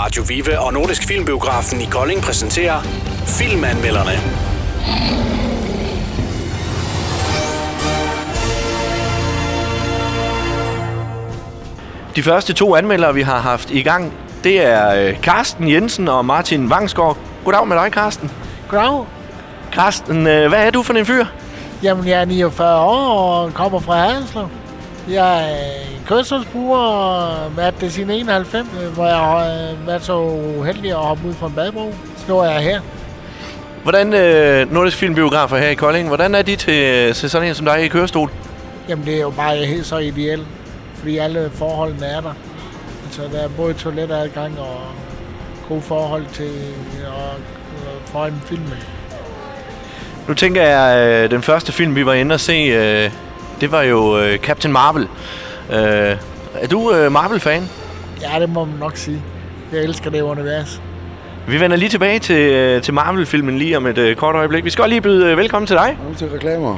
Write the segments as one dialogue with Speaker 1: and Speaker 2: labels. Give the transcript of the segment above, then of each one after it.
Speaker 1: Radio Vive og Nordisk Filmbiografen i Kolding præsenterer Filmanmelderne.
Speaker 2: De første to anmeldere, vi har haft i gang, det er øh, Carsten Jensen og Martin Vangsgaard. Goddag med dig, Carsten.
Speaker 3: Goddag.
Speaker 2: Carsten, øh, hvad er du for en fyr?
Speaker 3: Jamen, jeg er 49 år og kommer fra Haderslev. Jeg er kørselbruger og været det siden 91, øh, hvor jeg har øh, været så uheldig at hoppe ud fra en badebro. Så jeg her.
Speaker 2: Hvordan, øh, Nordisk Filmbiografer her i Kolding, hvordan er de til, til sådan en som dig i kørestol?
Speaker 3: Jamen, det er jo bare helt så ideelt, fordi alle forholdene er der. Altså, der er både toiletadgang og gode forhold til at få en film.
Speaker 2: Nu tænker jeg, øh, den første film, vi var inde og se, øh, det var jo øh, Captain Marvel. Øh, er du øh, Marvel-fan?
Speaker 3: Ja, det må man nok sige. Jeg elsker det univers.
Speaker 2: Vi vender lige tilbage til, øh, til Marvel-filmen lige om et øh, kort øjeblik. Vi skal også lige byde øh, velkommen til dig.
Speaker 4: Nu til reklamer.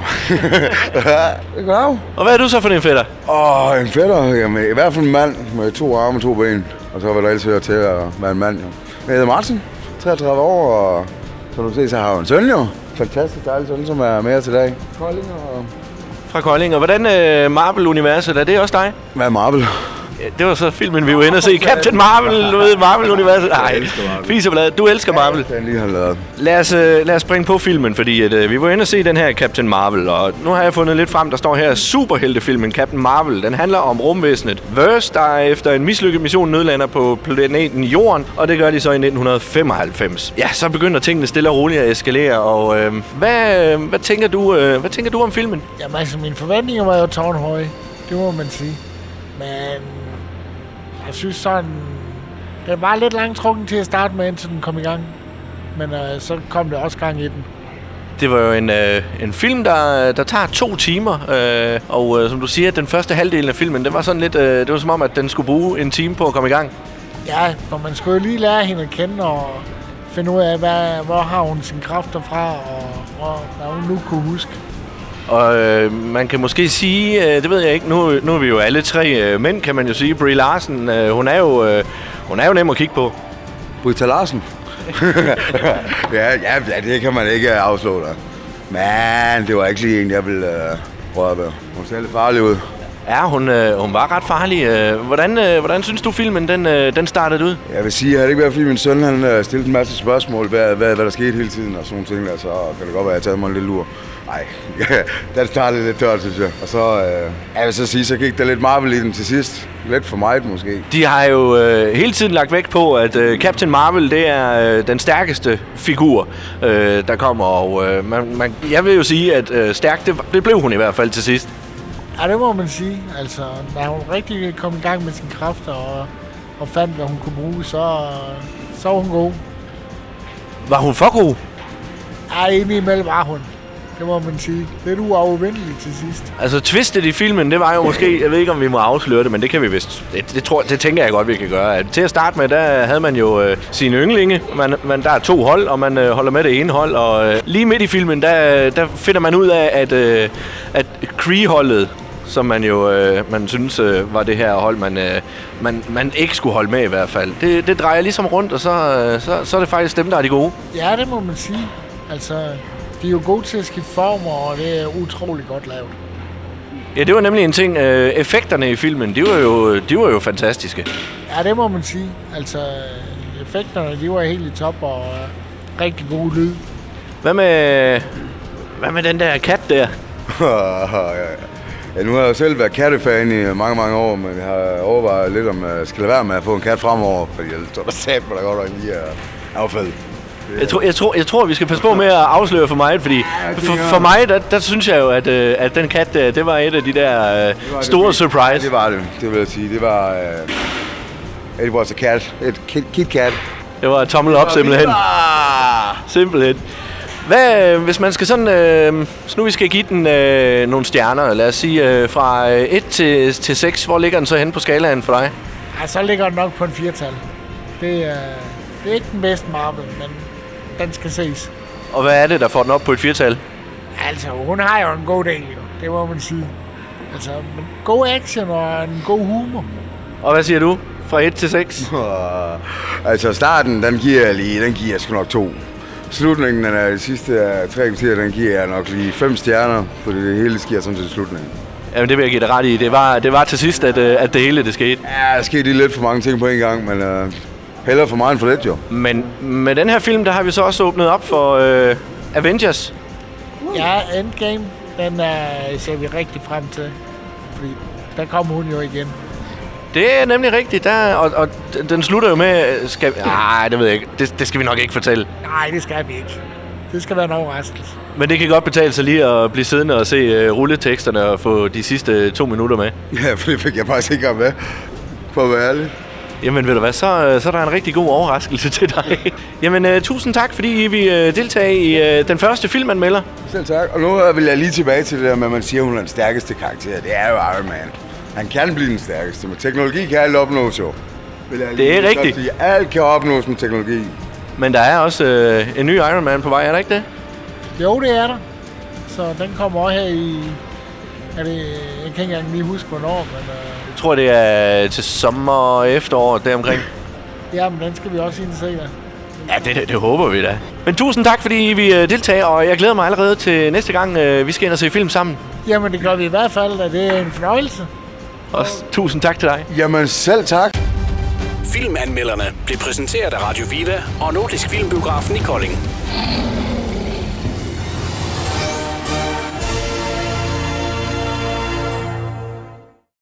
Speaker 4: Goddag.
Speaker 2: Og hvad er du så for en fætter?
Speaker 4: Åh, oh, en fætter. Jamen, i hvert fald en mand med to arme og to ben. Og så vil der altid høre til at være en mand, jo. Jeg hedder Martin, 33 år, og som du ser, så har jeg en søn, jo. Fantastisk dejlig søn, som er med til dag. Kolding og...
Speaker 2: Fra Kolding. Og hvordan øh, Marvel-universet, er det også dig?
Speaker 4: Hvad er Marvel?
Speaker 2: Det var så filmen, vi var inde og se. Captain Marvel, du ved, Marvel-universet. Nej, fiseblad. Du elsker Marvel.
Speaker 4: Den lige har lavet.
Speaker 2: Lad os, øh, lad os springe på filmen, fordi at, øh, vi var inde og se den her Captain Marvel, og nu har jeg fundet lidt frem, der står her superheltefilmen Captain Marvel. Den handler om rumvæsenet Verse, der efter en mislykket mission nødlander på planeten Jorden, og det gør de så i 1995. Ja, så begynder tingene stille og roligt at eskalere, og øh, hvad, øh, hvad, tænker du, øh, hvad tænker du om filmen?
Speaker 3: Jamen altså, mine forventninger var jo tårnhøje. Det må man sige. Men jeg synes sådan... Den var lidt langtrukken til at starte med, indtil den kom i gang. Men øh, så kom det også gang i den.
Speaker 2: Det var jo en, øh, en film, der, der tager to timer, øh, og øh, som du siger, den første halvdel af filmen, det var sådan lidt, øh, det var som om, at den skulle bruge en time på at komme i gang.
Speaker 3: Ja, for man skulle jo lige lære hende at kende og finde ud af, hvad, hvor har hun sine kræfter fra, og hvor, hvad hun nu kunne huske.
Speaker 2: Og øh, man kan måske sige, øh, det ved jeg ikke, nu, nu er vi jo alle tre øh, mænd, kan man jo sige. Brie Larsen, øh, hun, er jo, øh, hun er jo nem at kigge på.
Speaker 4: Brita Larsen. ja, ja, det kan man ikke øh, afslå dig. Men det var ikke lige en, jeg ville øh, røre ved. Hun ser lidt farlig ud.
Speaker 2: Ja, hun, øh, hun var ret farlig. Øh, hvordan, øh, hvordan synes du, filmen den, øh, den startede ud?
Speaker 4: Jeg vil sige, at det ikke været, fordi min søn han, øh, stillede en masse spørgsmål, hvad, hvad, hvad der skete hele tiden og sådan nogle ting, der, så kan det godt være, at jeg taget mig en lille lur. Nej, den startede lidt tørt, synes jeg. Og så, øh, jeg vil så sige, så gik der lidt Marvel i den til sidst. Lidt for meget måske.
Speaker 2: De har jo øh, hele tiden lagt vægt på, at øh, Captain Marvel, det er øh, den stærkeste figur, øh, der kommer. Og øh, man, man, jeg vil jo sige, at øh, stærk, det, det blev hun i hvert fald til sidst.
Speaker 3: Ja, det må man sige. Altså, når hun rigtig kom i gang med sine kræfter og, og fandt, hvad hun kunne bruge, så, så var hun god.
Speaker 2: Var hun for god?
Speaker 3: Ja, indimellem var hun. Det må man sige. Lidt uafvendeligt til sidst.
Speaker 2: Altså, twistet i filmen, det var jo måske... Jeg ved ikke, om vi må afsløre det, men det kan vi vist... Det, det, tror, det tænker jeg godt, vi kan gøre. At til at starte med, der havde man jo øh, sine yndlinge. Man, man, der er to hold, og man øh, holder med det ene hold. Og øh, lige midt i filmen, der, der finder man ud af, at, øh, at Kree-holdet, som man jo øh, man synes øh, var det her hold, man, øh, man, man ikke skulle holde med i hvert fald. Det, det drejer ligesom rundt, og så, øh, så, så er det faktisk dem, der er de gode.
Speaker 3: Ja, det må man sige. Altså, de er jo gode til at skifte former, og det er utrolig godt lavet.
Speaker 2: Ja, det var nemlig en ting. Øh, effekterne i filmen, de var, jo, de var jo fantastiske.
Speaker 3: Ja, det må man sige. Altså, effekterne, de var helt i top, og uh, rigtig gode lyd.
Speaker 2: Hvad med, hvad med den der kat der?
Speaker 4: ja, nu har jeg jo selv været kattefan i mange, mange år, men jeg har overvejet lidt, om jeg skal lade være med at få en kat fremover, fordi jeg tror, der sat mig da godt nok lige er affald.
Speaker 2: Jeg tror, jeg, tror, jeg tror, vi skal passe på med at afsløre for meget, fordi for, for mig, der, der synes jeg jo, at, øh, at den kat, det var et af de der uh, store
Speaker 4: det,
Speaker 2: surprise.
Speaker 4: Det var det, det vil jeg sige. Det var... Uh, it was a cat. Et kit, kit cat.
Speaker 2: Det var tommel op simpelthen. Simpelthen. Hvad, hvis man skal sådan... Øh, så nu vi skal give den øh, nogle stjerner, lad os sige, øh, fra 1 til, til 6, hvor ligger den så hen på skalaen for dig?
Speaker 3: Ja, så ligger den nok på en firtal. Det er, det er ikke den bedste Marvel, men den skal ses.
Speaker 2: Og hvad er det, der får den op på et firtal?
Speaker 3: Altså, hun har jo en god del, jo. Det må man sige. Altså, men god action og en god humor.
Speaker 2: Og hvad siger du? fra 1 til 6?
Speaker 4: altså starten, den giver jeg lige, den giver jeg sgu nok to. Slutningen, er de sidste øh, tre kvarter, den giver jeg nok lige fem stjerner, for det hele sker sådan til slutningen.
Speaker 2: Jamen, det vil jeg give dig ret i. Det var, det var til sidst, at, øh, at det hele det skete.
Speaker 4: Ja, der skete lige lidt for mange ting på en gang, men uh, hellere for meget end for lidt jo.
Speaker 2: Men med den her film, der har vi så også åbnet op for øh, Avengers.
Speaker 3: Ja, Endgame, den er, ser vi rigtig frem til. Fordi der kommer hun jo igen.
Speaker 2: Det er nemlig rigtigt, der, og, og den slutter jo med... Skal, nej, det ved jeg ikke. Det, det skal vi nok ikke fortælle.
Speaker 3: Nej, det skal vi ikke. Det skal være en overraskelse.
Speaker 2: Men det kan godt betale sig lige at blive siddende og se uh, rulleteksterne og få de sidste to minutter med.
Speaker 4: Ja, for det fik jeg faktisk ikke med, for at være ærlig.
Speaker 2: Jamen ved du hvad, så, så er der en rigtig god overraskelse til dig. Jamen uh, tusind tak, fordi I vil uh, deltage i uh, den første filmanmelder.
Speaker 4: Selv tak. Og nu vil jeg lige tilbage til det der med, at man siger, at hun er den stærkeste karakter. Det er jo Iron Man. Han kan blive den stærkeste, men teknologi kan alt opnås jo. Vil jeg
Speaker 2: Det er rigtigt.
Speaker 4: Sige. Alt kan opnås med teknologi.
Speaker 2: Men der er også uh, en ny Iron Man på vej, er der ikke det?
Speaker 3: Jo, det er der. Så den kommer også her i... Er det, jeg kan ikke engang lige huske, hvornår, men... Øh,
Speaker 2: Jeg tror, det er til sommer og efterår deromkring.
Speaker 3: ja, men den skal vi også ind og se der.
Speaker 2: Ja, det, det, det håber vi da. Men tusind tak, fordi I vil uh, deltage, og jeg glæder mig allerede til næste gang, uh, vi skal ind og se film sammen.
Speaker 3: Jamen, det gør vi i hvert fald, og det er en fornøjelse.
Speaker 2: Og tusind tak til dig.
Speaker 4: Jamen selv tak.
Speaker 1: Filmanmelderne blev præsenteret af Radio Viva og Nordisk Filmbiografen i Kolding.